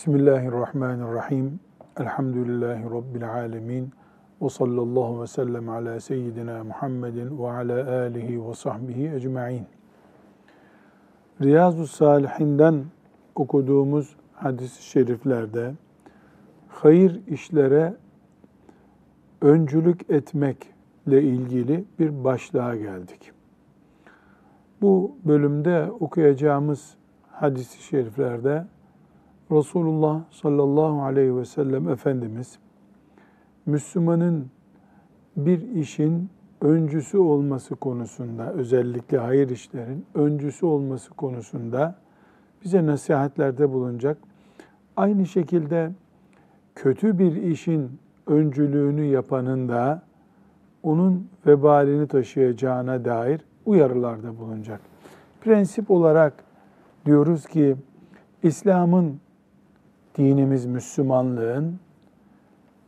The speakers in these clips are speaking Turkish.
Bismillahirrahmanirrahim. Elhamdülillahi Rabbil alemin. Ve sallallahu ve sellem ala seyyidina Muhammedin ve ala alihi ve sahbihi ecma'in. Riyazu Salihinden okuduğumuz hadis-i şeriflerde hayır işlere öncülük etmekle ilgili bir başlığa geldik. Bu bölümde okuyacağımız hadis-i şeriflerde Resulullah sallallahu aleyhi ve sellem Efendimiz Müslümanın bir işin öncüsü olması konusunda, özellikle hayır işlerin öncüsü olması konusunda bize nasihatlerde bulunacak. Aynı şekilde kötü bir işin öncülüğünü yapanın da onun vebalini taşıyacağına dair uyarılarda bulunacak. Prensip olarak diyoruz ki İslam'ın dinimiz Müslümanlığın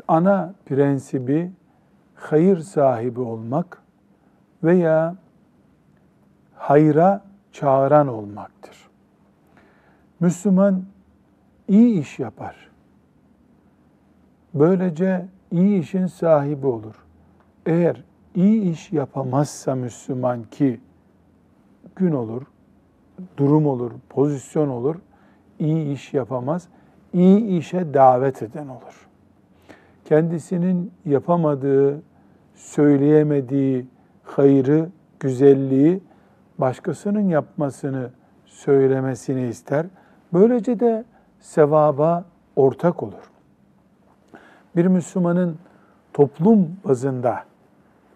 ana prensibi hayır sahibi olmak veya hayra çağıran olmaktır. Müslüman iyi iş yapar. Böylece iyi işin sahibi olur. Eğer iyi iş yapamazsa Müslüman ki gün olur, durum olur, pozisyon olur, iyi iş yapamaz, iyi işe davet eden olur. Kendisinin yapamadığı, söyleyemediği hayrı, güzelliği başkasının yapmasını, söylemesini ister. Böylece de sevaba ortak olur. Bir Müslümanın toplum bazında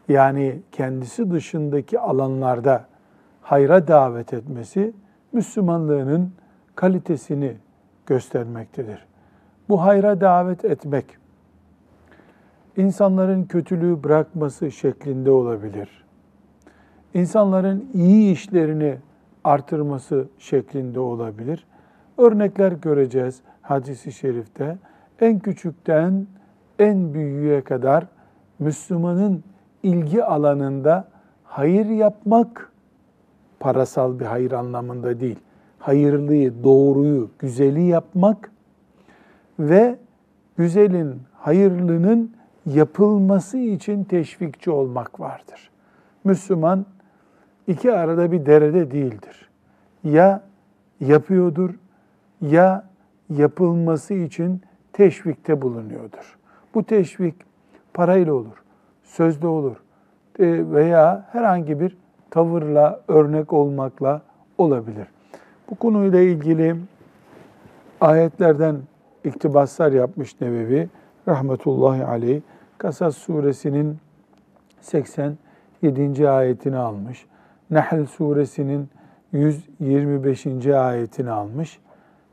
yani kendisi dışındaki alanlarda hayra davet etmesi Müslümanlığının kalitesini göstermektedir. Bu hayra davet etmek insanların kötülüğü bırakması şeklinde olabilir. İnsanların iyi işlerini artırması şeklinde olabilir. Örnekler göreceğiz hadisi şerifte. En küçükten en büyüğe kadar Müslümanın ilgi alanında hayır yapmak parasal bir hayır anlamında değil. Hayırlıyı, doğruyu, güzeli yapmak ve güzelin, hayırlının yapılması için teşvikçi olmak vardır. Müslüman iki arada bir derede değildir. Ya yapıyordur ya yapılması için teşvikte bulunuyordur. Bu teşvik parayla olur, sözde olur e, veya herhangi bir tavırla, örnek olmakla olabilir. Bu konuyla ilgili ayetlerden iktibaslar yapmış Nevevi rahmetullahi aleyh. Kasas suresinin 87. ayetini almış. Nahl suresinin 125. ayetini almış.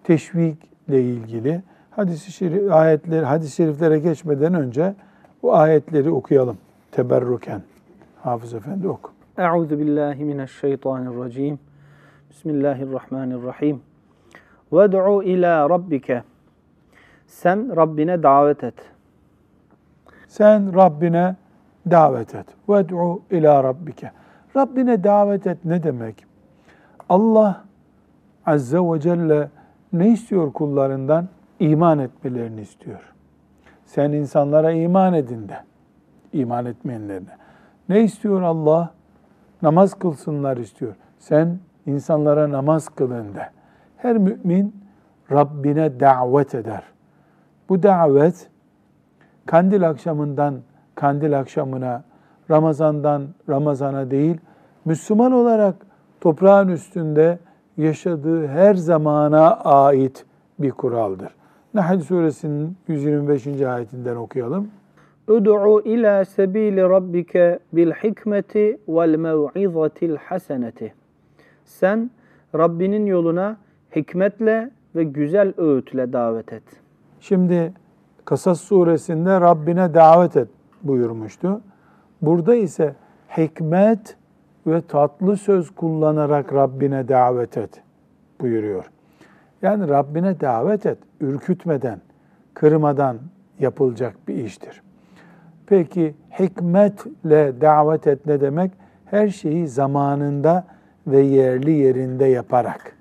Teşvikle ilgili hadis-i şerif, ayetleri, hadis-i şeriflere geçmeden önce bu ayetleri okuyalım teberruken. Hafız Efendi oku. Euzu billahi mineşşeytanirracim. Bismillahirrahmanirrahim. Ved'u ila rabbike. Sen Rabbine davet et. Sen Rabbine davet et. Ved'u ila rabbike. Rabbine davet et ne demek? Allah Azze ve Celle ne istiyor kullarından? İman etmelerini istiyor. Sen insanlara iman edin de. İman etmeyenlerine. Ne istiyor Allah? Namaz kılsınlar istiyor. Sen insanlara namaz kılın de. Her mümin Rabbine davet eder. Bu davet kandil akşamından kandil akşamına, Ramazandan Ramazana değil, Müslüman olarak toprağın üstünde yaşadığı her zamana ait bir kuraldır. Nahl suresinin 125. ayetinden okuyalım. Ud'u ila sebili rabbike bil hikmeti vel mev'izatil haseneti. Sen Rabbinin yoluna hikmetle ve güzel öğütle davet et. Şimdi Kasas suresinde Rabbine davet et buyurmuştu. Burada ise hikmet ve tatlı söz kullanarak Rabbine davet et buyuruyor. Yani Rabbine davet et, ürkütmeden, kırmadan yapılacak bir iştir. Peki hikmetle davet et ne demek? Her şeyi zamanında ve yerli yerinde yaparak,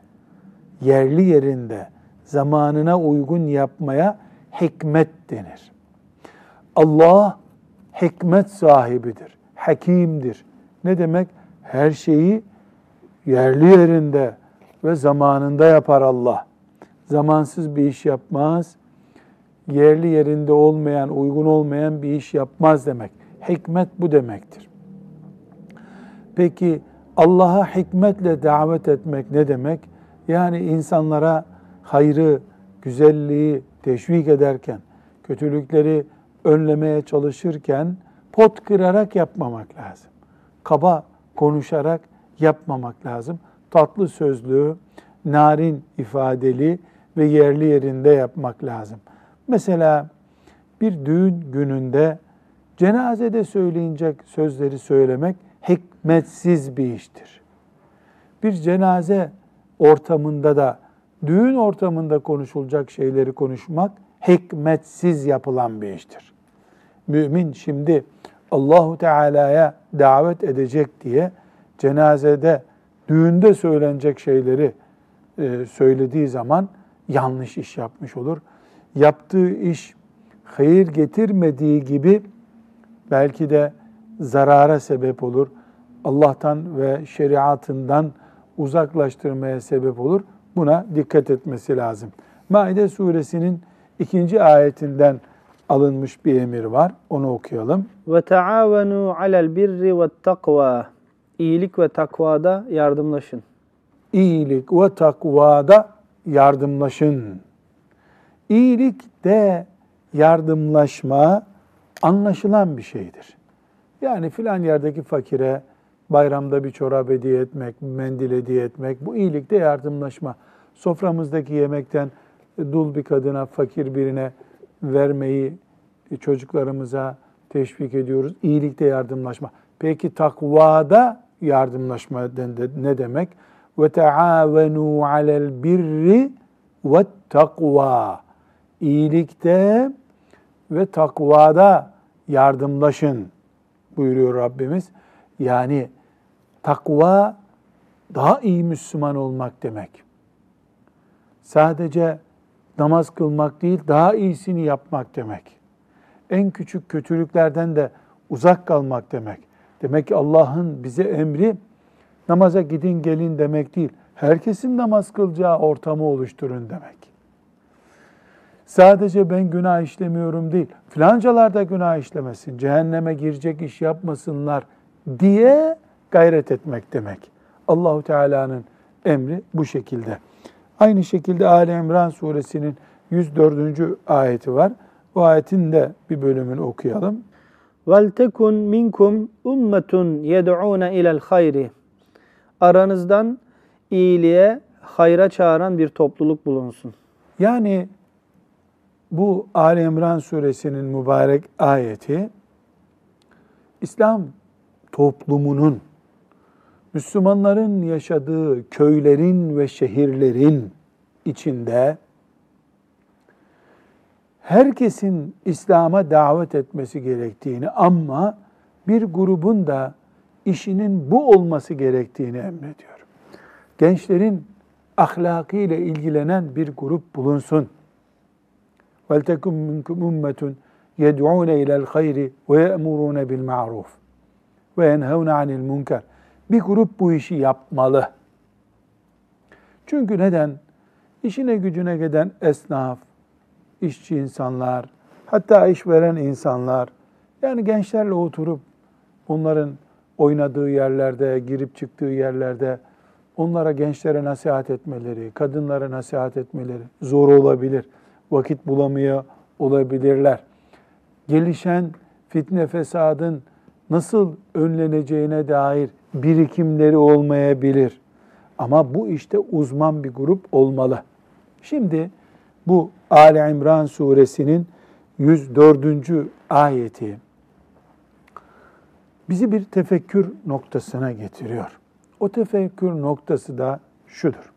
yerli yerinde, zamanına uygun yapmaya hikmet denir. Allah hikmet sahibidir, hakimdir. Ne demek? Her şeyi yerli yerinde ve zamanında yapar Allah. Zamansız bir iş yapmaz, yerli yerinde olmayan, uygun olmayan bir iş yapmaz demek. Hikmet bu demektir. Peki Allah'a hikmetle davet etmek ne demek? Yani insanlara hayrı, güzelliği teşvik ederken, kötülükleri önlemeye çalışırken pot kırarak yapmamak lazım. Kaba konuşarak yapmamak lazım. Tatlı sözlü, narin ifadeli ve yerli yerinde yapmak lazım. Mesela bir düğün gününde cenazede söyleyecek sözleri söylemek hikmetsiz bir iştir. Bir cenaze ortamında da düğün ortamında konuşulacak şeyleri konuşmak hikmetsiz yapılan bir iştir. Mümin şimdi Allahu Teala'ya davet edecek diye cenazede, düğünde söylenecek şeyleri e, söylediği zaman yanlış iş yapmış olur. Yaptığı iş hayır getirmediği gibi belki de zarara sebep olur. Allah'tan ve şeriatından uzaklaştırmaya sebep olur. Buna dikkat etmesi lazım. Maide suresinin ikinci ayetinden alınmış bir emir var. Onu okuyalım. Ve taavenu alel birri ve takva. İyilik ve takvada yardımlaşın. İyilik ve takvada yardımlaşın. İyilik de yardımlaşma anlaşılan bir şeydir. Yani filan yerdeki fakire bayramda bir çorap hediye etmek, mendil hediye etmek bu iyilikte yardımlaşma. Soframızdaki yemekten dul bir kadına, fakir birine vermeyi çocuklarımıza teşvik ediyoruz. İyilikte yardımlaşma. Peki takvada yardımlaşma ne demek? Ve taavenu alel birri ve takva. İyilikte ve takvada yardımlaşın buyuruyor Rabbimiz. Yani takva daha iyi Müslüman olmak demek. Sadece namaz kılmak değil, daha iyisini yapmak demek. En küçük kötülüklerden de uzak kalmak demek. Demek ki Allah'ın bize emri namaza gidin gelin demek değil. Herkesin namaz kılacağı ortamı oluşturun demek. Sadece ben günah işlemiyorum değil, filancalar da günah işlemesin, cehenneme girecek iş yapmasınlar diye gayret etmek demek. Allahu Teala'nın emri bu şekilde. Aynı şekilde Ali İmran suresinin 104. ayeti var. O ayetin de bir bölümünü okuyalım. وَلْتَكُنْ minkum ummetun yed'ûne ilel hayri. Aranızdan iyiliğe, hayra çağıran bir topluluk bulunsun. Yani bu Ali İmran suresinin mübarek ayeti İslam toplumunun Müslümanların yaşadığı köylerin ve şehirlerin içinde herkesin İslam'a davet etmesi gerektiğini ama bir grubun da işinin bu olması gerektiğini emrediyor. Gençlerin ahlakıyla ilgilenen bir grup bulunsun. وَلْتَكُمْ مِنْكُمْ اُمَّةٌ يَدْعُونَ اِلَى الْخَيْرِ وَيَأْمُرُونَ بِالْمَعْرُوفِ وَيَنْهَوْنَ عَنِ الْمُنْكَرِ Bir grup bu işi yapmalı. Çünkü neden? İşine gücüne giden esnaf, işçi insanlar, hatta işveren insanlar, yani gençlerle oturup onların oynadığı yerlerde, girip çıktığı yerlerde onlara gençlere nasihat etmeleri, kadınlara nasihat etmeleri zor olabilir. Vakit bulamıyor olabilirler. Gelişen fitne fesadın nasıl önleneceğine dair birikimleri olmayabilir. Ama bu işte uzman bir grup olmalı. Şimdi bu Ali İmran suresinin 104. ayeti bizi bir tefekkür noktasına getiriyor. O tefekkür noktası da şudur.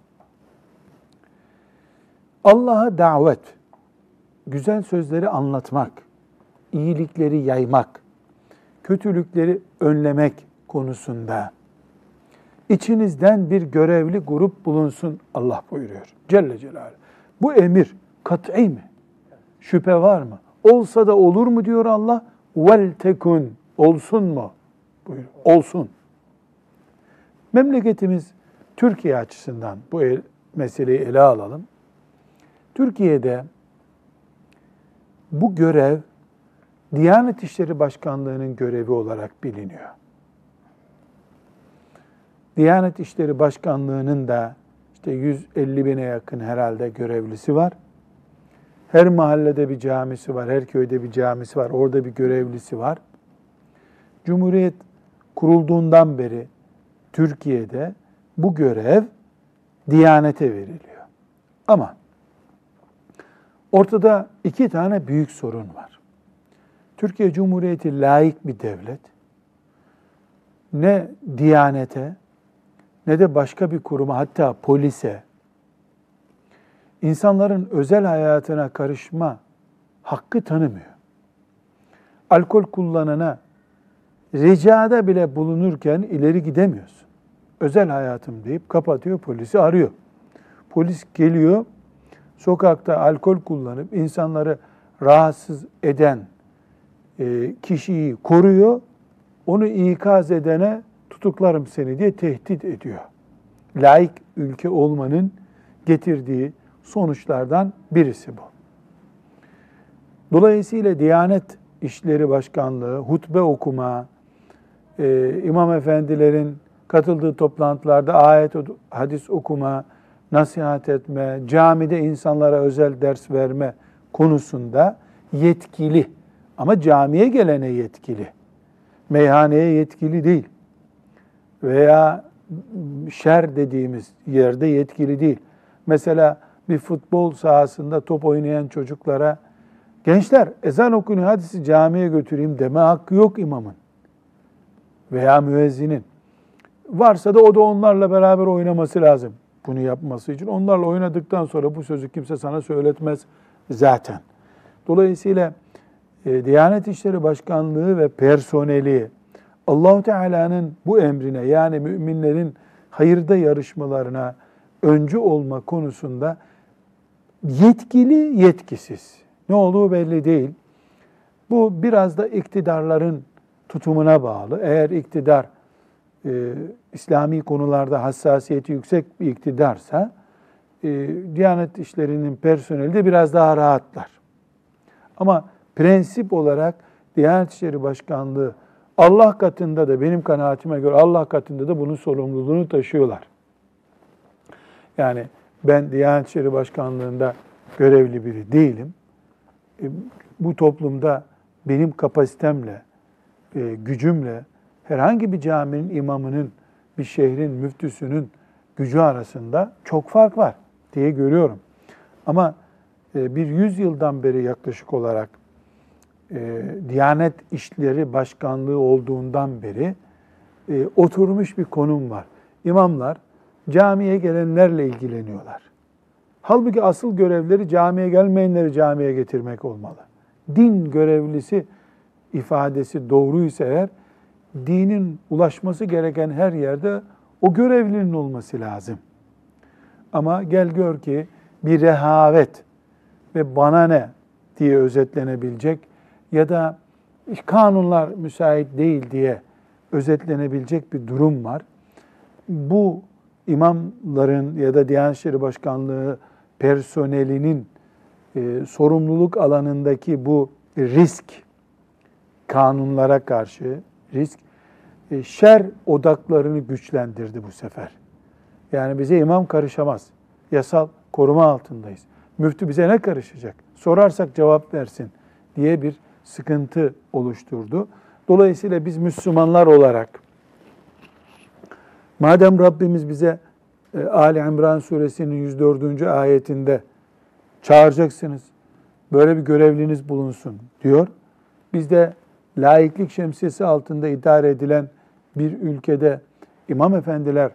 Allah'a davet, güzel sözleri anlatmak, iyilikleri yaymak, kötülükleri önlemek konusunda içinizden bir görevli grup bulunsun Allah buyuruyor. Celle Celaluhu. Bu emir kat'i mi? Şüphe var mı? Olsa da olur mu diyor Allah? Vel tekun olsun mu? Buyur. Olsun. Memleketimiz Türkiye açısından bu el, meseleyi ele alalım. Türkiye'de bu görev Diyanet İşleri Başkanlığı'nın görevi olarak biliniyor. Diyanet İşleri Başkanlığı'nın da işte 150 bine yakın herhalde görevlisi var. Her mahallede bir camisi var, her köyde bir camisi var, orada bir görevlisi var. Cumhuriyet kurulduğundan beri Türkiye'de bu görev Diyanete veriliyor. Ama ortada iki tane büyük sorun var. Türkiye Cumhuriyeti laik bir devlet. Ne Diyanete ne de başka bir kuruma hatta polise insanların özel hayatına karışma hakkı tanımıyor. Alkol kullanana ricada bile bulunurken ileri gidemiyorsun. Özel hayatım deyip kapatıyor, polisi arıyor. Polis geliyor, sokakta alkol kullanıp insanları rahatsız eden e, kişiyi koruyor, onu ikaz edene tutuklarım seni diye tehdit ediyor. Laik ülke olmanın getirdiği sonuçlardan birisi bu. Dolayısıyla Diyanet İşleri Başkanlığı, hutbe okuma, e, imam efendilerin katıldığı toplantılarda ayet, hadis okuma, nasihat etme, camide insanlara özel ders verme konusunda yetkili. Ama camiye gelene yetkili. Meyhaneye yetkili değil. Veya şer dediğimiz yerde yetkili değil. Mesela bir futbol sahasında top oynayan çocuklara gençler ezan okunuyor hadi sizi camiye götüreyim deme hakkı yok imamın veya müezzinin. Varsa da o da onlarla beraber oynaması lazım bunu yapması için. Onlarla oynadıktan sonra bu sözü kimse sana söyletmez zaten. Dolayısıyla e, Diyanet İşleri Başkanlığı ve personeli Allahu Teala'nın bu emrine yani müminlerin hayırda yarışmalarına öncü olma konusunda yetkili yetkisiz. Ne olduğu belli değil. Bu biraz da iktidarların tutumuna bağlı. Eğer iktidar e, İslami konularda hassasiyeti yüksek bir iktidarsa e, Diyanet işlerinin personeli de biraz daha rahatlar. Ama prensip olarak Diyanet İşleri Başkanlığı Allah katında da benim kanaatime göre Allah katında da bunun sorumluluğunu taşıyorlar. Yani ben Diyanet İşleri Başkanlığı'nda görevli biri değilim. E, bu toplumda benim kapasitemle, e, gücümle herhangi bir caminin imamının, bir şehrin müftüsünün gücü arasında çok fark var diye görüyorum. Ama e, bir yüz yıldan beri yaklaşık olarak e, Diyanet İşleri Başkanlığı olduğundan beri e, oturmuş bir konum var. İmamlar camiye gelenlerle ilgileniyorlar. Halbuki asıl görevleri camiye gelmeyenleri camiye getirmek olmalı. Din görevlisi ifadesi doğruysa eğer dinin ulaşması gereken her yerde o görevlinin olması lazım. Ama gel gör ki bir rehavet ve bana ne diye özetlenebilecek ya da kanunlar müsait değil diye özetlenebilecek bir durum var. Bu imamların ya da Diyanet İşleri Başkanlığı personelinin e, sorumluluk alanındaki bu risk, kanunlara karşı risk, şer odaklarını güçlendirdi bu sefer. Yani bize imam karışamaz. Yasal koruma altındayız. Müftü bize ne karışacak? Sorarsak cevap versin diye bir sıkıntı oluşturdu. Dolayısıyla biz Müslümanlar olarak madem Rabbimiz bize e, Ali İmran suresinin 104. ayetinde çağıracaksınız, böyle bir görevliniz bulunsun diyor. Biz de laiklik şemsiyesi altında idare edilen bir ülkede imam efendiler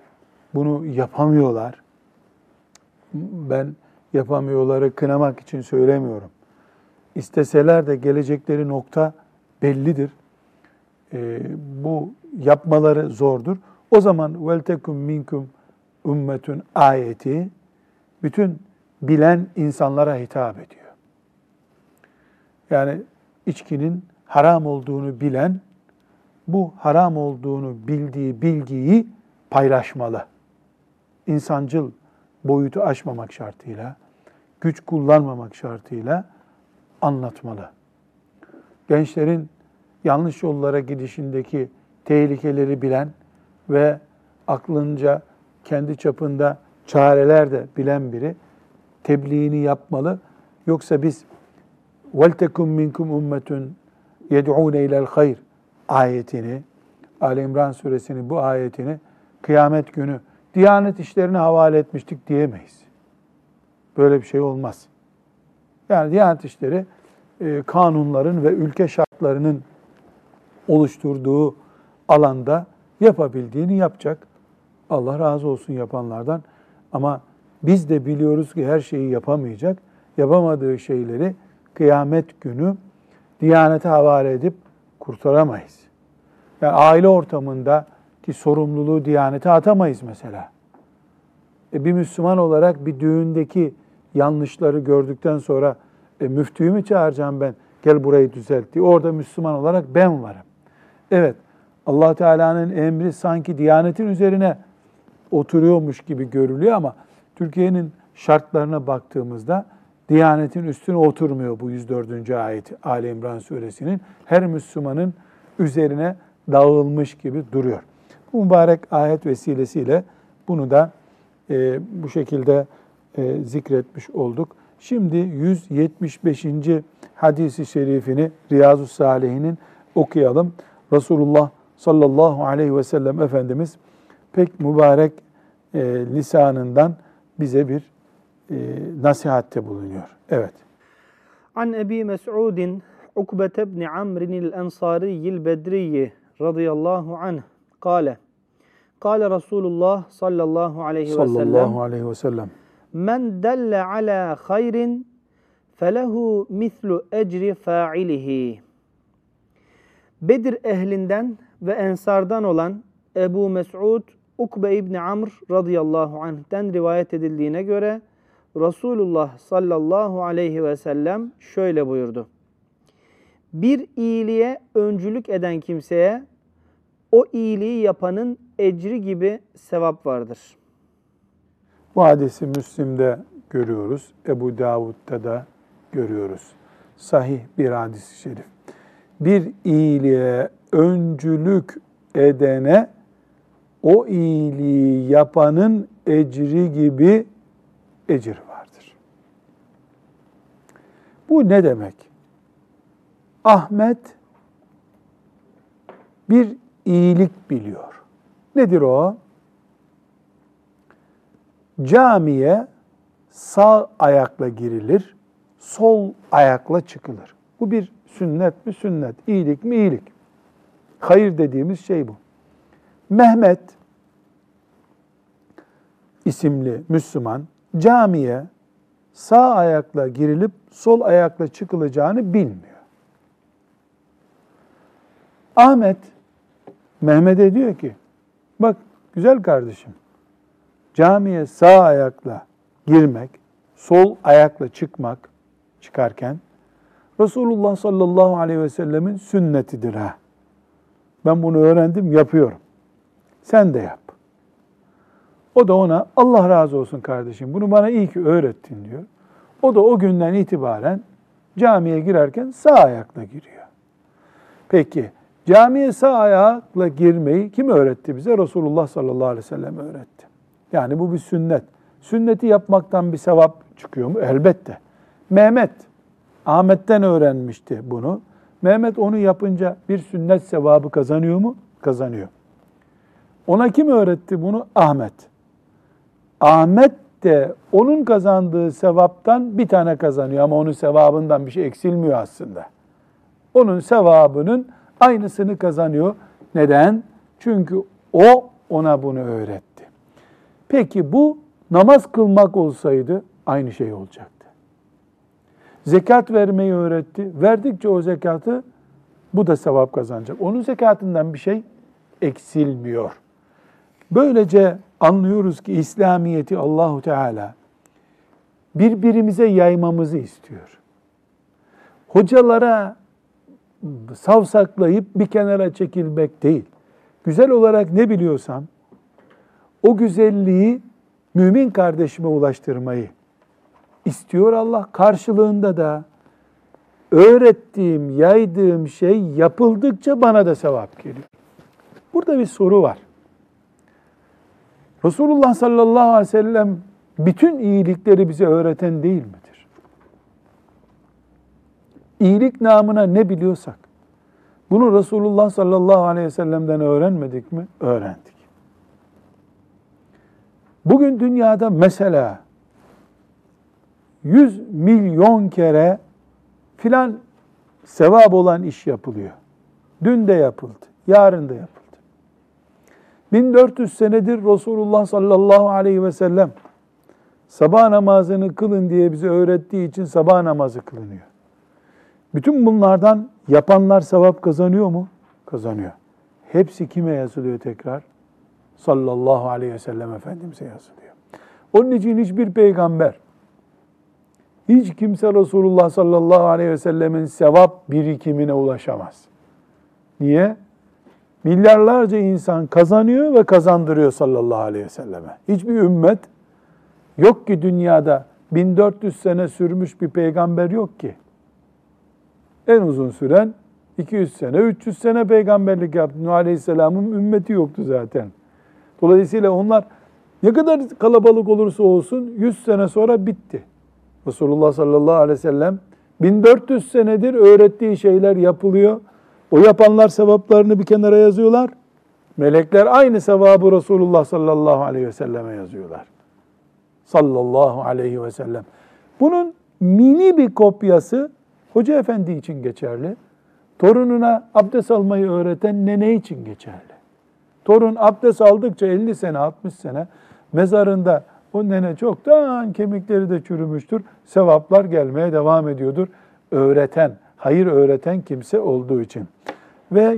bunu yapamıyorlar. Ben yapamıyorları kınamak için söylemiyorum. İsteseler de gelecekleri nokta bellidir. E, bu yapmaları zordur. O zaman vel tekum minkum ümmetun ayeti bütün bilen insanlara hitap ediyor. Yani içkinin haram olduğunu bilen, bu haram olduğunu bildiği bilgiyi paylaşmalı. İnsancıl boyutu aşmamak şartıyla, güç kullanmamak şartıyla anlatmalı. Gençlerin yanlış yollara gidişindeki tehlikeleri bilen ve aklınca kendi çapında çareler de bilen biri tebliğini yapmalı. Yoksa biz وَلْتَكُمْ مِنْكُمْ اُمَّةٌ يَدْعُونَ اِلَى الْخَيْرِ ayetini, Ali İmran suresinin bu ayetini kıyamet günü Diyanet işlerine havale etmiştik diyemeyiz. Böyle bir şey olmaz. Yani Diyanet işleri e, kanunların ve ülke şartlarının oluşturduğu alanda yapabildiğini yapacak. Allah razı olsun yapanlardan. Ama biz de biliyoruz ki her şeyi yapamayacak. Yapamadığı şeyleri kıyamet günü Diyanete havale edip kurtaramayız. Yani aile ortamında ki sorumluluğu Diyanete atamayız mesela. E bir Müslüman olarak bir düğündeki yanlışları gördükten sonra e, müftüyü mü çağıracağım ben? Gel burayı düzelt diye. Orada Müslüman olarak ben varım. Evet, allah Teala'nın emri sanki Diyanetin üzerine oturuyormuş gibi görülüyor ama Türkiye'nin şartlarına baktığımızda Diyanetin üstüne oturmuyor bu 104. ayet Ali İmran suresinin. Her Müslümanın üzerine dağılmış gibi duruyor. Bu mübarek ayet vesilesiyle bunu da e, bu şekilde e, zikretmiş olduk. Şimdi 175. hadisi şerifini Riyazu Salihinin okuyalım. Resulullah sallallahu aleyhi ve sellem Efendimiz pek mübarek e, lisanından bize bir e, nasihatte bulunuyor. Evet. An Ebi Mes'udin Ukbete ibn Amr'in el-Ensariyyil Bedriyyi radıyallahu anh kâle Kâle Resulullah sallallahu aleyhi ve sellem Sallallahu aleyhi ve sellem. Men delle ala hayrin felehu mislu ecri fa'ilihi. Bedir ehlinden ve ensardan olan Ebu Mes'ud Ukbe İbni Amr radıyallahu anh'ten rivayet edildiğine göre Resulullah sallallahu aleyhi ve sellem şöyle buyurdu. Bir iyiliğe öncülük eden kimseye o iyiliği yapanın ecri gibi sevap vardır. Bu hadisi Müslim'de görüyoruz. Ebu Davud'da da görüyoruz. Sahih bir hadis-i şerif. Bir iyiliğe öncülük edene o iyiliği yapanın ecri gibi ecir vardır. Bu ne demek? Ahmet bir iyilik biliyor. Nedir o? Camiye sağ ayakla girilir, sol ayakla çıkılır. Bu bir sünnet mi? Sünnet. İyilik mi? İyilik. Hayır dediğimiz şey bu. Mehmet isimli Müslüman camiye sağ ayakla girilip sol ayakla çıkılacağını bilmiyor. Ahmet Mehmet'e diyor ki bak güzel kardeşim camiye sağ ayakla girmek, sol ayakla çıkmak çıkarken Resulullah sallallahu aleyhi ve sellemin sünnetidir ha. Ben bunu öğrendim, yapıyorum. Sen de yap. O da ona Allah razı olsun kardeşim bunu bana iyi ki öğrettin diyor. O da o günden itibaren camiye girerken sağ ayakla giriyor. Peki camiye sağ ayakla girmeyi kim öğretti bize? Resulullah sallallahu aleyhi ve sellem öğretti. Yani bu bir sünnet. Sünneti yapmaktan bir sevap çıkıyor mu? Elbette. Mehmet, Ahmet'ten öğrenmişti bunu. Mehmet onu yapınca bir sünnet sevabı kazanıyor mu? Kazanıyor. Ona kim öğretti bunu? Ahmet. Ahmet de onun kazandığı sevaptan bir tane kazanıyor ama onun sevabından bir şey eksilmiyor aslında. Onun sevabının aynısını kazanıyor. Neden? Çünkü o ona bunu öğretti. Peki bu namaz kılmak olsaydı aynı şey olacaktı. Zekat vermeyi öğretti. Verdikçe o zekatı bu da sevap kazanacak. Onun zekatından bir şey eksilmiyor. Böylece anlıyoruz ki İslamiyeti Allahu Teala birbirimize yaymamızı istiyor. Hocalara savsaklayıp bir kenara çekilmek değil. Güzel olarak ne biliyorsam o güzelliği mümin kardeşime ulaştırmayı istiyor Allah. Karşılığında da öğrettiğim, yaydığım şey yapıldıkça bana da sevap geliyor. Burada bir soru var. Resulullah sallallahu aleyhi ve sellem bütün iyilikleri bize öğreten değil midir? İyilik namına ne biliyorsak, bunu Resulullah sallallahu aleyhi ve sellem'den öğrenmedik mi? Öğrendik. Bugün dünyada mesela 100 milyon kere filan sevap olan iş yapılıyor. Dün de yapıldı, yarın da yapıldı. 1400 senedir Resulullah sallallahu aleyhi ve sellem sabah namazını kılın diye bize öğrettiği için sabah namazı kılınıyor. Bütün bunlardan yapanlar sevap kazanıyor mu? Kazanıyor. Hepsi kime yazılıyor tekrar? Sallallahu aleyhi ve sellem Efendimiz'e yazılıyor. Onun için hiçbir peygamber, hiç kimse Resulullah sallallahu aleyhi ve sellemin sevap birikimine ulaşamaz. Niye? Milyarlarca insan kazanıyor ve kazandırıyor sallallahu aleyhi ve selleme. Hiçbir ümmet yok ki dünyada 1400 sene sürmüş bir peygamber yok ki. En uzun süren 200 sene, 300 sene peygamberlik yaptı. Nuh Aleyhisselam'ın ümmeti yoktu zaten. Dolayısıyla onlar ne kadar kalabalık olursa olsun 100 sene sonra bitti. Resulullah sallallahu aleyhi ve sellem 1400 senedir öğrettiği şeyler yapılıyor. O yapanlar sevaplarını bir kenara yazıyorlar. Melekler aynı sevabı Resulullah sallallahu aleyhi ve selleme yazıyorlar. Sallallahu aleyhi ve sellem. Bunun mini bir kopyası hoca efendi için geçerli. Torununa abdest almayı öğreten nene için geçerli. Torun abdest aldıkça 50 sene, 60 sene mezarında o nene çoktan kemikleri de çürümüştür. Sevaplar gelmeye devam ediyordur. Öğreten, hayır öğreten kimse olduğu için. Ve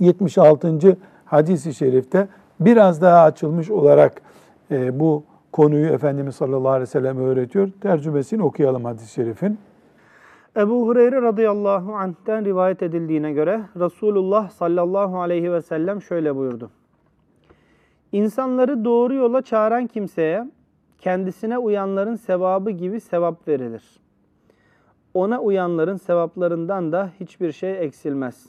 176. hadisi şerifte biraz daha açılmış olarak e, bu konuyu Efendimiz sallallahu aleyhi ve sellem öğretiyor. Tercümesini okuyalım hadis-i şerifin. Ebu Hureyre radıyallahu anh'ten rivayet edildiğine göre Resulullah sallallahu aleyhi ve sellem şöyle buyurdu. İnsanları doğru yola çağıran kimseye kendisine uyanların sevabı gibi sevap verilir. Ona uyanların sevaplarından da hiçbir şey eksilmez.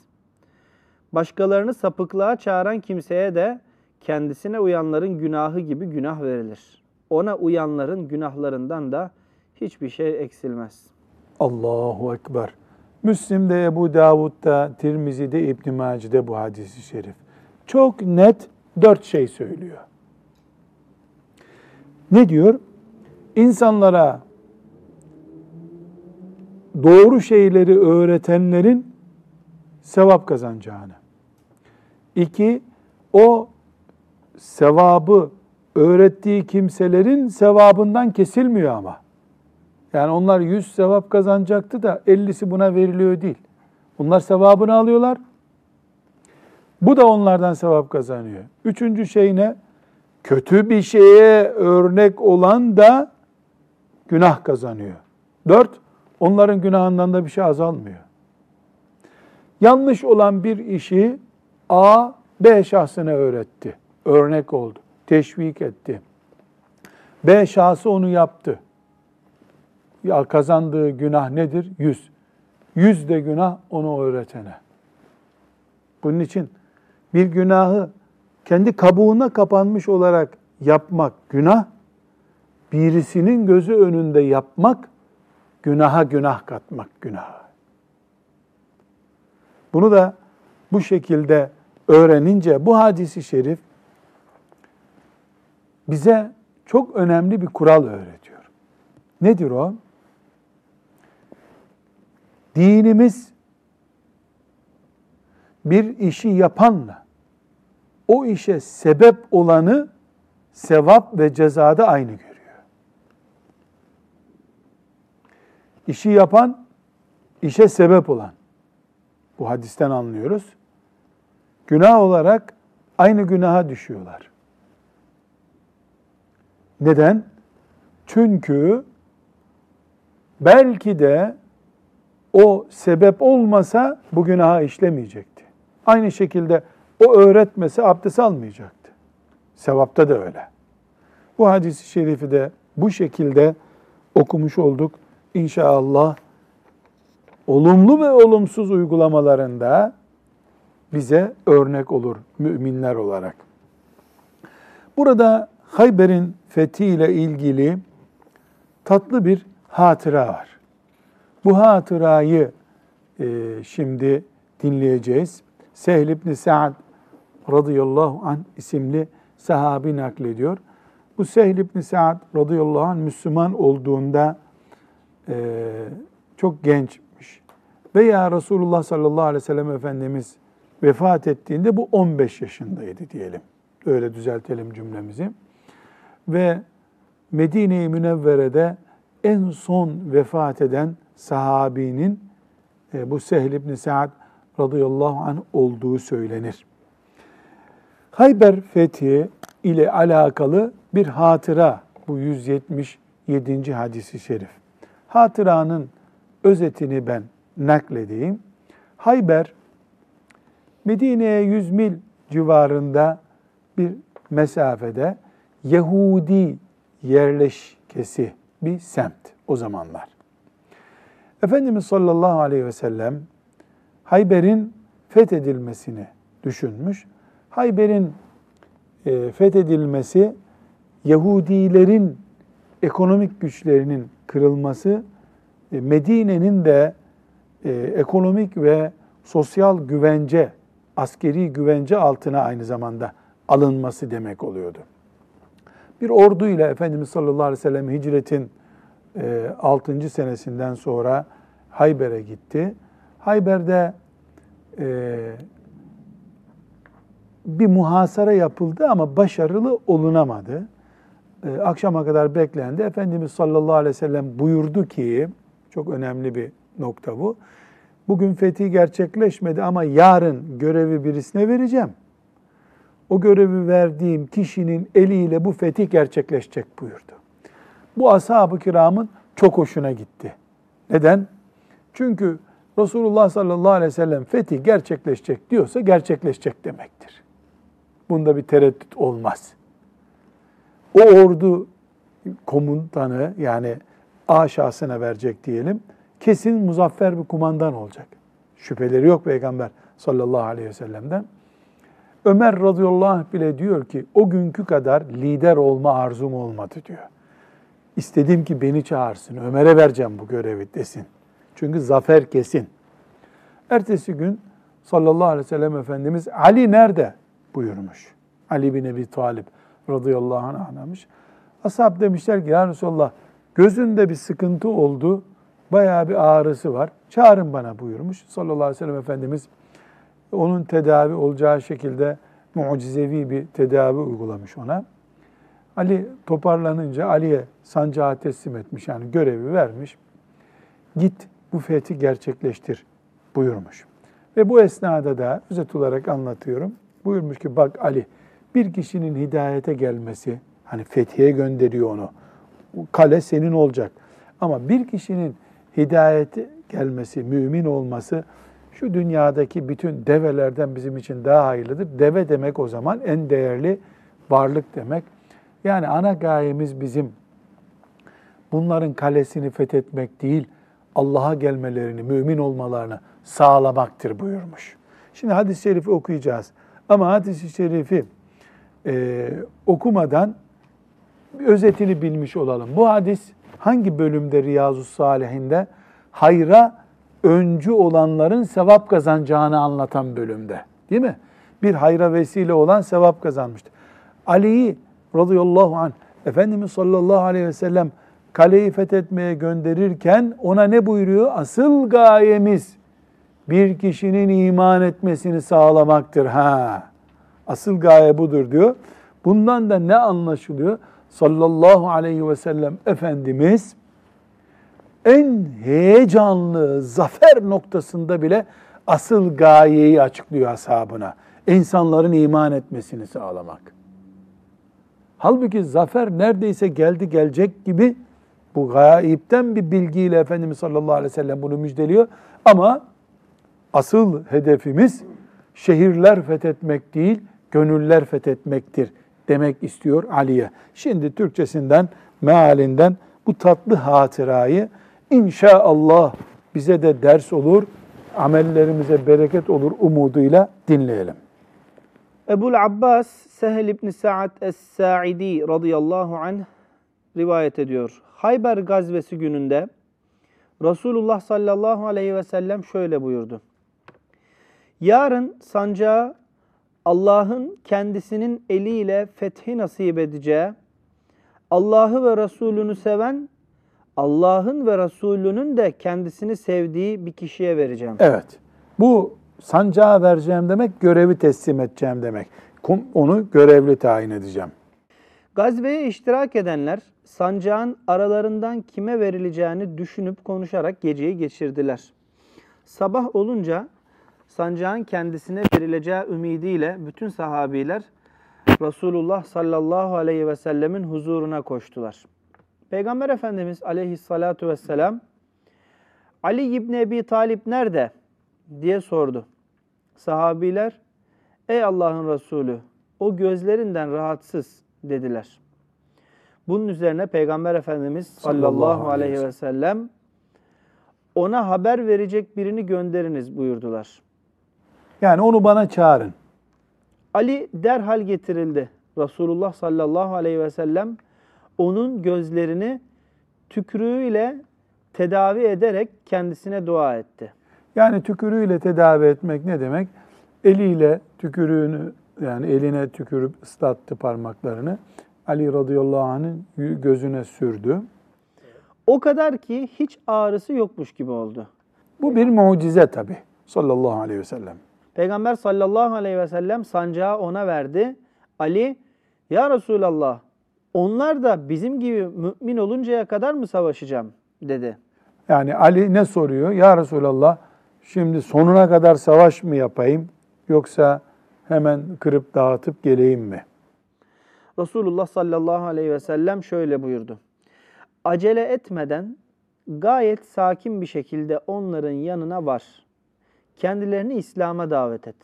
Başkalarını sapıklığa çağıran kimseye de kendisine uyanların günahı gibi günah verilir. Ona uyanların günahlarından da hiçbir şey eksilmez. Allahu Ekber. Müslim'de, Ebu Davud'da, Tirmizi'de, İbn-i bu hadisi şerif. Çok net dört şey söylüyor. Ne diyor? İnsanlara doğru şeyleri öğretenlerin sevap kazanacağını. İki, o sevabı öğrettiği kimselerin sevabından kesilmiyor ama. Yani onlar yüz sevap kazanacaktı da ellisi buna veriliyor değil. Bunlar sevabını alıyorlar. Bu da onlardan sevap kazanıyor. Üçüncü şey ne? Kötü bir şeye örnek olan da günah kazanıyor. Dört, onların günahından da bir şey azalmıyor. Yanlış olan bir işi A, B şahsına öğretti. Örnek oldu. Teşvik etti. B şahsı onu yaptı. Ya kazandığı günah nedir? Yüz. Yüz de günah onu öğretene. Bunun için bir günahı kendi kabuğuna kapanmış olarak yapmak günah, birisinin gözü önünde yapmak, günaha günah katmak günah. Bunu da bu şekilde öğrenince bu hadisi şerif bize çok önemli bir kural öğretiyor. Nedir o? Dinimiz bir işi yapanla o işe sebep olanı sevap ve cezada aynı görüyor. İşi yapan, işe sebep olan. Bu hadisten anlıyoruz. Günah olarak aynı günaha düşüyorlar. Neden? Çünkü belki de o sebep olmasa bu günahı işlemeyecekti. Aynı şekilde o öğretmese abdest almayacaktı. Sevapta da öyle. Bu hadisi şerifi de bu şekilde okumuş olduk. İnşallah olumlu ve olumsuz uygulamalarında bize örnek olur müminler olarak. Burada Hayber'in fethiyle ilgili tatlı bir hatıra var. Bu hatırayı e, şimdi dinleyeceğiz. Sehl ibn Sa'd radıyallahu an isimli sahabi naklediyor. Bu Sehl ibn Sa'd radıyallahu anh Müslüman olduğunda e, çok gençmiş. Veya Resulullah sallallahu aleyhi ve sellem Efendimiz vefat ettiğinde bu 15 yaşındaydı diyelim. Öyle düzeltelim cümlemizi. Ve Medine-i Münevvere'de en son vefat eden sahabinin e, bu Sehl ibn Sa'd radıyallahu anh olduğu söylenir. Hayber fethi ile alakalı bir hatıra bu 177. hadisi şerif. Hatıranın özetini ben nakledeyim. Hayber Medine'ye 100 mil civarında bir mesafede Yahudi yerleşkesi bir semt o zamanlar. Efendimiz sallallahu aleyhi ve sellem Hayber'in fethedilmesini düşünmüş. Hayber'in e, fethedilmesi Yahudilerin ekonomik güçlerinin kırılması, e, Medine'nin de e, ekonomik ve sosyal güvence, askeri güvence altına aynı zamanda alınması demek oluyordu. Bir orduyla Efendimiz sallallahu aleyhi ve sellem hicretin 6. E, senesinden sonra Hayber'e gitti. Hayber'de bir muhasara yapıldı ama başarılı olunamadı. E, akşama kadar beklendi. Efendimiz sallallahu aleyhi ve sellem buyurdu ki, çok önemli bir nokta bu. Bugün fethi gerçekleşmedi ama yarın görevi birisine vereceğim. O görevi verdiğim kişinin eliyle bu fetih gerçekleşecek buyurdu. Bu ashab-ı kiramın çok hoşuna gitti. Neden? Çünkü Resulullah sallallahu aleyhi ve sellem fetih gerçekleşecek diyorsa gerçekleşecek demektir. Bunda bir tereddüt olmaz. O ordu komutanı yani A şahsına verecek diyelim. Kesin muzaffer bir kumandan olacak. Şüpheleri yok Peygamber sallallahu aleyhi ve sellem'den. Ömer radıyallahu anh bile diyor ki o günkü kadar lider olma arzum olmadı diyor. İstedim ki beni çağırsın, Ömer'e vereceğim bu görevi desin. Çünkü zafer kesin. Ertesi gün sallallahu aleyhi ve sellem Efendimiz Ali nerede buyurmuş. Ali bin Ebi Talib radıyallahu anh anlamış. Ashab demişler ki ya Resulallah gözünde bir sıkıntı oldu. Bayağı bir ağrısı var. Çağırın bana buyurmuş. Sallallahu aleyhi ve sellem Efendimiz onun tedavi olacağı şekilde mucizevi bir tedavi uygulamış ona. Ali toparlanınca Ali'ye sancağı teslim etmiş yani görevi vermiş. Git bu fethi gerçekleştir buyurmuş. Ve bu esnada da özet olarak anlatıyorum. Buyurmuş ki bak Ali bir kişinin hidayete gelmesi hani fethiye gönderiyor onu. Kale senin olacak. Ama bir kişinin hidayete gelmesi, mümin olması şu dünyadaki bütün develerden bizim için daha hayırlıdır. Deve demek o zaman en değerli varlık demek. Yani ana gayemiz bizim bunların kalesini fethetmek değil, Allah'a gelmelerini, mümin olmalarını sağlamaktır buyurmuş. Şimdi hadis-i şerifi okuyacağız. Ama hadis-i şerifi e, okumadan özetini bilmiş olalım. Bu hadis hangi bölümde Riyazu Salihinde? Hayra öncü olanların sevap kazanacağını anlatan bölümde. Değil mi? Bir hayra vesile olan sevap kazanmıştır. Ali'yi radıyallahu anh Efendimiz sallallahu aleyhi ve sellem kaleyi fethetmeye gönderirken ona ne buyuruyor? Asıl gayemiz bir kişinin iman etmesini sağlamaktır. Ha. Asıl gaye budur diyor. Bundan da ne anlaşılıyor? Sallallahu aleyhi ve sellem Efendimiz en heyecanlı zafer noktasında bile asıl gayeyi açıklıyor ashabına. İnsanların iman etmesini sağlamak. Halbuki zafer neredeyse geldi gelecek gibi bu gayipten bir bilgiyle Efendimiz sallallahu aleyhi ve sellem bunu müjdeliyor. Ama asıl hedefimiz şehirler fethetmek değil, gönüller fethetmektir demek istiyor Ali'ye. Şimdi Türkçesinden, mealinden bu tatlı hatırayı inşallah bize de ders olur, amellerimize bereket olur umuduyla dinleyelim. Ebul Abbas Sehl İbni Sa'd Es-Sa'idi radıyallahu anh rivayet ediyor. Hayber gazvesi gününde Resulullah sallallahu aleyhi ve sellem şöyle buyurdu. Yarın sancağı Allah'ın kendisinin eliyle fethi nasip edeceği, Allah'ı ve Resulünü seven, Allah'ın ve Resulünün de kendisini sevdiği bir kişiye vereceğim. Evet. Bu sancağı vereceğim demek, görevi teslim edeceğim demek. Onu görevli tayin edeceğim. Gazveye iştirak edenler sancağın aralarından kime verileceğini düşünüp konuşarak geceyi geçirdiler. Sabah olunca sancağın kendisine verileceği ümidiyle bütün sahabiler Resulullah sallallahu aleyhi ve sellemin huzuruna koştular. Peygamber Efendimiz aleyhissalatu vesselam Ali İbni Ebi Talip nerede? diye sordu. Sahabiler ey Allah'ın Resulü o gözlerinden rahatsız dediler. Bunun üzerine Peygamber Efendimiz sallallahu aleyhi ve sellem ona haber verecek birini gönderiniz buyurdular. Yani onu bana çağırın. Ali derhal getirildi. Resulullah sallallahu aleyhi ve sellem onun gözlerini tükürüğüyle tedavi ederek kendisine dua etti. Yani tükürüğüyle tedavi etmek ne demek? Eliyle tükürüğünü yani eline tükürüp ıslattı parmaklarını. Ali radıyallahu anh'ın gözüne sürdü. O kadar ki hiç ağrısı yokmuş gibi oldu. Bu bir mucize tabi sallallahu aleyhi ve sellem. Peygamber sallallahu aleyhi ve sellem sancağı ona verdi. Ali, ya Resulallah onlar da bizim gibi mümin oluncaya kadar mı savaşacağım dedi. Yani Ali ne soruyor? Ya Resulallah şimdi sonuna kadar savaş mı yapayım yoksa hemen kırıp dağıtıp geleyim mi? Resulullah sallallahu aleyhi ve sellem şöyle buyurdu. Acele etmeden gayet sakin bir şekilde onların yanına var. Kendilerini İslam'a davet et.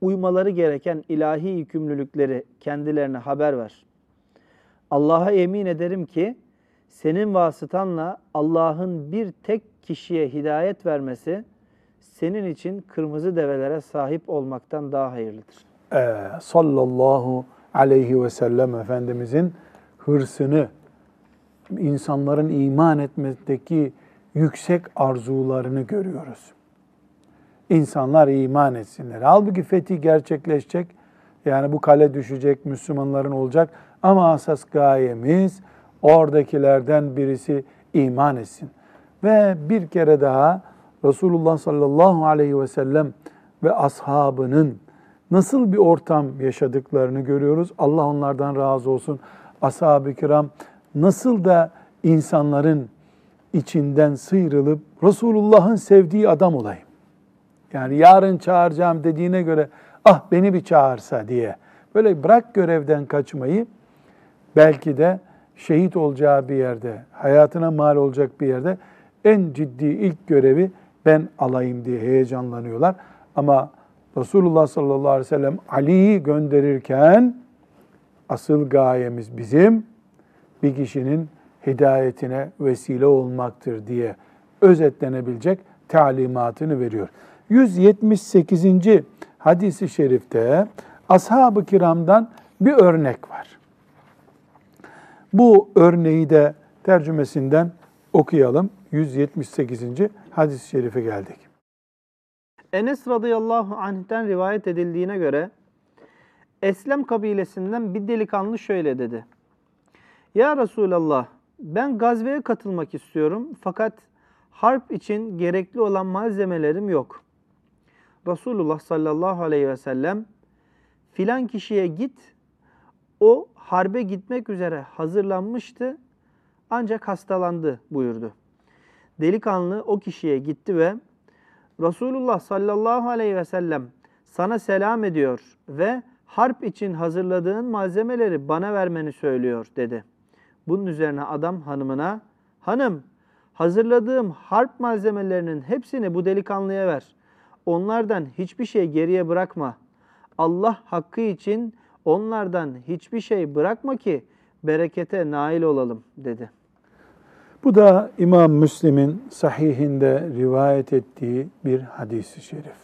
Uymaları gereken ilahi yükümlülükleri kendilerine haber ver. Allah'a yemin ederim ki senin vasıtanla Allah'ın bir tek kişiye hidayet vermesi senin için kırmızı develere sahip olmaktan daha hayırlıdır. Ee, sallallahu aleyhi ve sellem Efendimizin hırsını, insanların iman etmedeki yüksek arzularını görüyoruz. İnsanlar iman etsinler. Halbuki fethi gerçekleşecek, yani bu kale düşecek, Müslümanların olacak ama asas gayemiz oradakilerden birisi iman etsin. Ve bir kere daha Resulullah sallallahu aleyhi ve sellem ve ashabının nasıl bir ortam yaşadıklarını görüyoruz. Allah onlardan razı olsun. Ashab-ı kiram nasıl da insanların içinden sıyrılıp Resulullah'ın sevdiği adam olayım. Yani yarın çağıracağım dediğine göre ah beni bir çağırsa diye. Böyle bırak görevden kaçmayı belki de şehit olacağı bir yerde, hayatına mal olacak bir yerde en ciddi ilk görevi ben alayım diye heyecanlanıyorlar. Ama Resulullah sallallahu aleyhi ve sellem Ali'yi gönderirken asıl gayemiz bizim bir kişinin hidayetine vesile olmaktır diye özetlenebilecek talimatını veriyor. 178. hadisi şerifte ashab-ı kiramdan bir örnek var. Bu örneği de tercümesinden okuyalım. 178. hadis-i şerife geldik. Enes radıyallahu anh'ten rivayet edildiğine göre Eslem kabilesinden bir delikanlı şöyle dedi. Ya Resulallah ben gazveye katılmak istiyorum fakat harp için gerekli olan malzemelerim yok. Resulullah sallallahu aleyhi ve sellem filan kişiye git o harbe gitmek üzere hazırlanmıştı ancak hastalandı buyurdu. Delikanlı o kişiye gitti ve Resulullah sallallahu aleyhi ve sellem sana selam ediyor ve harp için hazırladığın malzemeleri bana vermeni söylüyor dedi. Bunun üzerine adam hanımına, hanım hazırladığım harp malzemelerinin hepsini bu delikanlıya ver. Onlardan hiçbir şey geriye bırakma. Allah hakkı için onlardan hiçbir şey bırakma ki berekete nail olalım dedi. Bu da İmam Müslim'in sahihinde rivayet ettiği bir hadis-i şerif.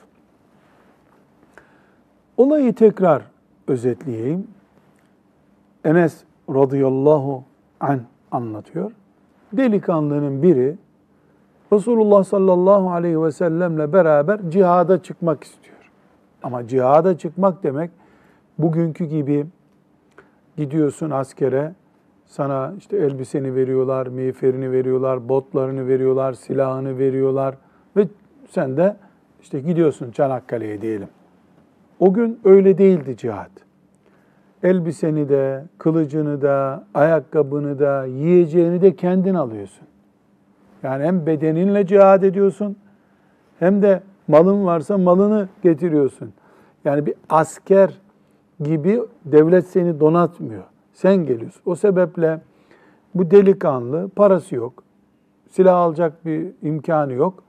Olayı tekrar özetleyeyim. Enes radıyallahu an anlatıyor. Delikanlının biri Resulullah sallallahu aleyhi ve sellemle beraber cihada çıkmak istiyor. Ama cihada çıkmak demek bugünkü gibi gidiyorsun askere, sana işte elbiseni veriyorlar, miğferini veriyorlar, botlarını veriyorlar, silahını veriyorlar ve sen de işte gidiyorsun Çanakkale'ye diyelim. O gün öyle değildi cihat. Elbiseni de, kılıcını da, ayakkabını da, yiyeceğini de kendin alıyorsun. Yani hem bedeninle cihad ediyorsun hem de malın varsa malını getiriyorsun. Yani bir asker gibi devlet seni donatmıyor. Sen geliyorsun. O sebeple bu delikanlı parası yok. Silah alacak bir imkanı yok.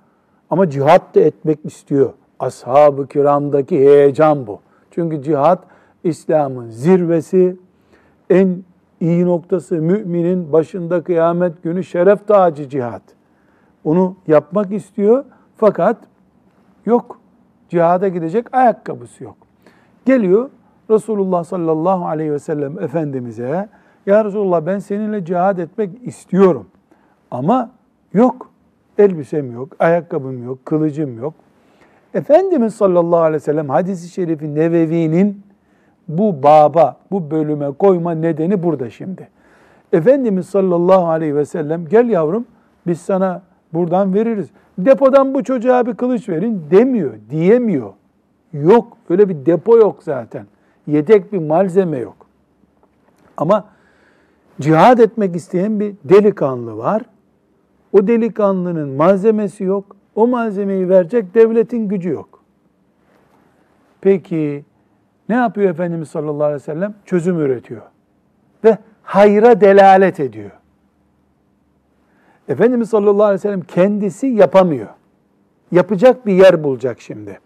Ama cihat da etmek istiyor. Ashab-ı kiramdaki heyecan bu. Çünkü cihat İslam'ın zirvesi, en iyi noktası müminin başında kıyamet günü şeref tacı cihat. Onu yapmak istiyor fakat yok. Cihada gidecek ayakkabısı yok. Geliyor Resulullah sallallahu aleyhi ve sellem Efendimiz'e Ya Resulullah ben seninle cihad etmek istiyorum ama yok. Elbisem yok, ayakkabım yok, kılıcım yok. Efendimiz sallallahu aleyhi ve sellem hadisi şerifi Nevevi'nin bu baba, bu bölüme koyma nedeni burada şimdi. Efendimiz sallallahu aleyhi ve sellem gel yavrum biz sana buradan veririz. Depodan bu çocuğa bir kılıç verin demiyor, diyemiyor. Yok, öyle bir depo yok zaten. Yedek bir malzeme yok. Ama cihad etmek isteyen bir delikanlı var. O delikanlının malzemesi yok. O malzemeyi verecek devletin gücü yok. Peki ne yapıyor Efendimiz sallallahu aleyhi ve sellem? Çözüm üretiyor. Ve hayra delalet ediyor. Efendimiz sallallahu aleyhi ve sellem kendisi yapamıyor. Yapacak bir yer bulacak şimdi.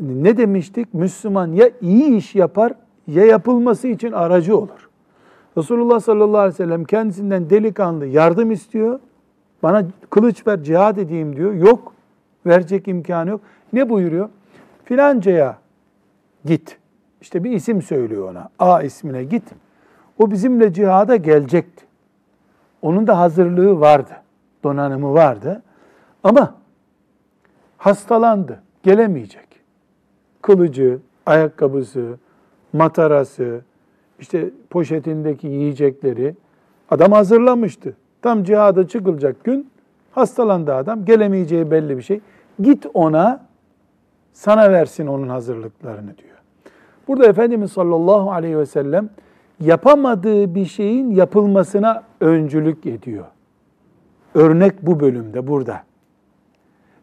Ne demiştik? Müslüman ya iyi iş yapar ya yapılması için aracı olur. Resulullah sallallahu aleyhi ve sellem kendisinden delikanlı yardım istiyor. Bana kılıç ver cihad edeyim diyor. Yok. Verecek imkanı yok. Ne buyuruyor? Filancaya git. İşte bir isim söylüyor ona. A ismine git. O bizimle cihada gelecekti. Onun da hazırlığı vardı. Donanımı vardı. Ama hastalandı. Gelemeyecek. Kılıcı, ayakkabısı, matarası, işte poşetindeki yiyecekleri adam hazırlamıştı. Tam cihada çıkılacak gün hastalandı adam. Gelemeyeceği belli bir şey. Git ona sana versin onun hazırlıklarını diyor. Burada Efendimiz sallallahu aleyhi ve sellem yapamadığı bir şeyin yapılmasına öncülük ediyor. Örnek bu bölümde burada.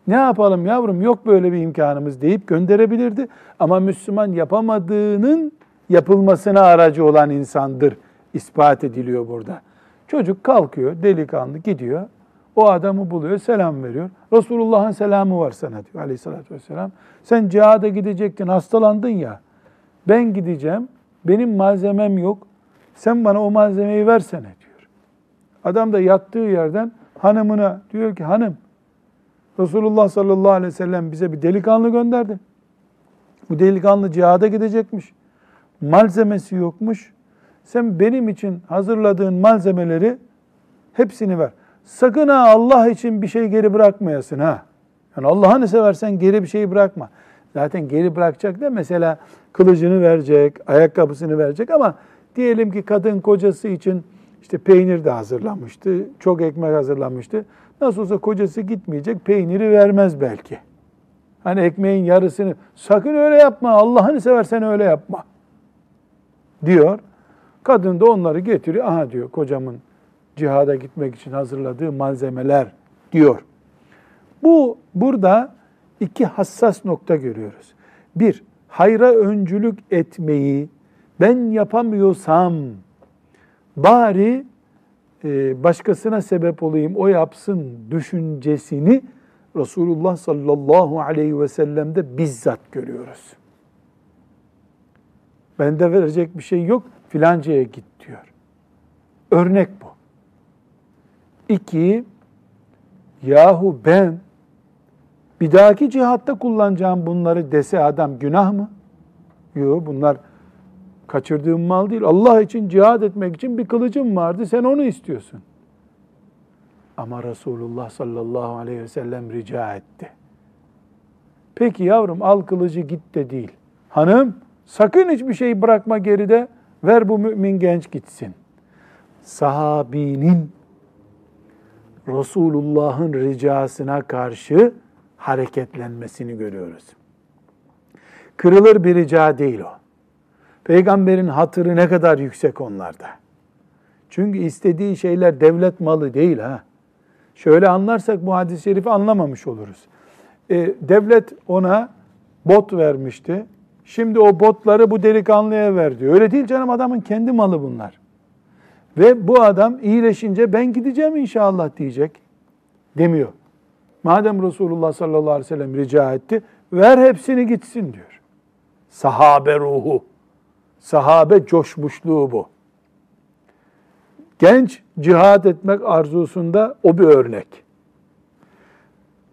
Ne yapalım yavrum yok böyle bir imkanımız deyip gönderebilirdi. Ama Müslüman yapamadığının yapılmasına aracı olan insandır. ispat ediliyor burada. Çocuk kalkıyor, delikanlı gidiyor. O adamı buluyor, selam veriyor. Resulullah'ın selamı var sana diyor aleyhissalatü vesselam. Sen cihada gidecektin, hastalandın ya. Ben gideceğim, benim malzemem yok. Sen bana o malzemeyi versene diyor. Adam da yattığı yerden hanımına diyor ki hanım Resulullah sallallahu aleyhi ve sellem bize bir delikanlı gönderdi. Bu delikanlı cihada gidecekmiş. Malzemesi yokmuş. Sen benim için hazırladığın malzemeleri hepsini ver. Sakın ha Allah için bir şey geri bırakmayasın ha. Yani Allah'ını seversen geri bir şey bırakma. Zaten geri bırakacak da mesela kılıcını verecek, ayakkabısını verecek ama diyelim ki kadın kocası için işte peynir de hazırlamıştı, çok ekmek hazırlamıştı. Nasıl olsa kocası gitmeyecek, peyniri vermez belki. Hani ekmeğin yarısını, sakın öyle yapma, Allah'ını seversen öyle yapma diyor. Kadın da onları getiriyor. Aha diyor kocamın cihada gitmek için hazırladığı malzemeler diyor. Bu burada iki hassas nokta görüyoruz. Bir, hayra öncülük etmeyi ben yapamıyorsam bari e, başkasına sebep olayım, o yapsın düşüncesini Resulullah sallallahu aleyhi ve sellem'de bizzat görüyoruz. Bende verecek bir şey yok, filancaya git diyor. Örnek bu. İki, yahu ben bir dahaki cihatta kullanacağım bunları dese adam günah mı? Yok bunlar kaçırdığım mal değil. Allah için cihad etmek için bir kılıcım vardı. Sen onu istiyorsun. Ama Resulullah sallallahu aleyhi ve sellem rica etti. Peki yavrum al kılıcı git de değil. Hanım sakın hiçbir şey bırakma geride. Ver bu mümin genç gitsin. Sahabinin Resulullah'ın ricasına karşı hareketlenmesini görüyoruz. Kırılır bir rica değil o. Peygamberin hatırı ne kadar yüksek onlarda. Çünkü istediği şeyler devlet malı değil ha. Şöyle anlarsak bu hadis-i şerifi anlamamış oluruz. E, devlet ona bot vermişti. Şimdi o botları bu delikanlıya ver. Öyle değil canım adamın kendi malı bunlar. Ve bu adam iyileşince ben gideceğim inşallah diyecek. Demiyor. Madem Resulullah sallallahu aleyhi ve sellem rica etti, ver hepsini gitsin diyor. Sahabe ruhu, sahabe coşmuşluğu bu. Genç cihad etmek arzusunda o bir örnek.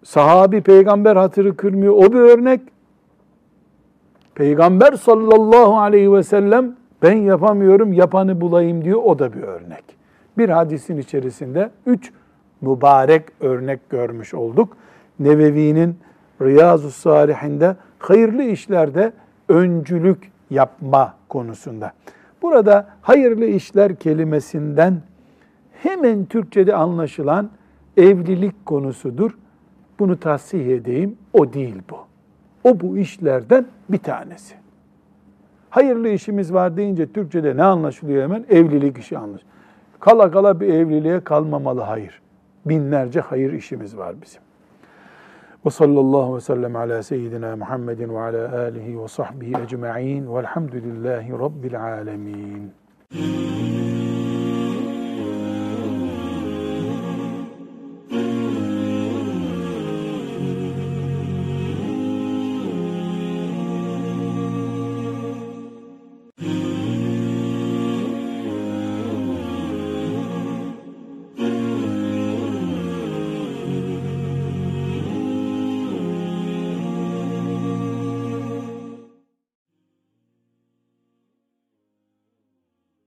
Sahabi peygamber hatırı kırmıyor o bir örnek. Peygamber sallallahu aleyhi ve sellem ben yapamıyorum yapanı bulayım diyor o da bir örnek. Bir hadisin içerisinde üç mübarek örnek görmüş olduk. Nevevi'nin Riyazu Salihinde hayırlı işlerde öncülük yapma konusunda. Burada hayırlı işler kelimesinden hemen Türkçe'de anlaşılan evlilik konusudur. Bunu tahsih edeyim. O değil bu. O bu işlerden bir tanesi. Hayırlı işimiz var deyince Türkçe'de ne anlaşılıyor hemen? Evlilik işi anlaşılıyor. Kala kala bir evliliğe kalmamalı hayır. Binlerce hayır işimiz var bizim. Ve sallallahu ve sellem ala seyyidina Muhammedin ve ala alihi ve sahbihi ecma'in velhamdülillahi rabbil alemin.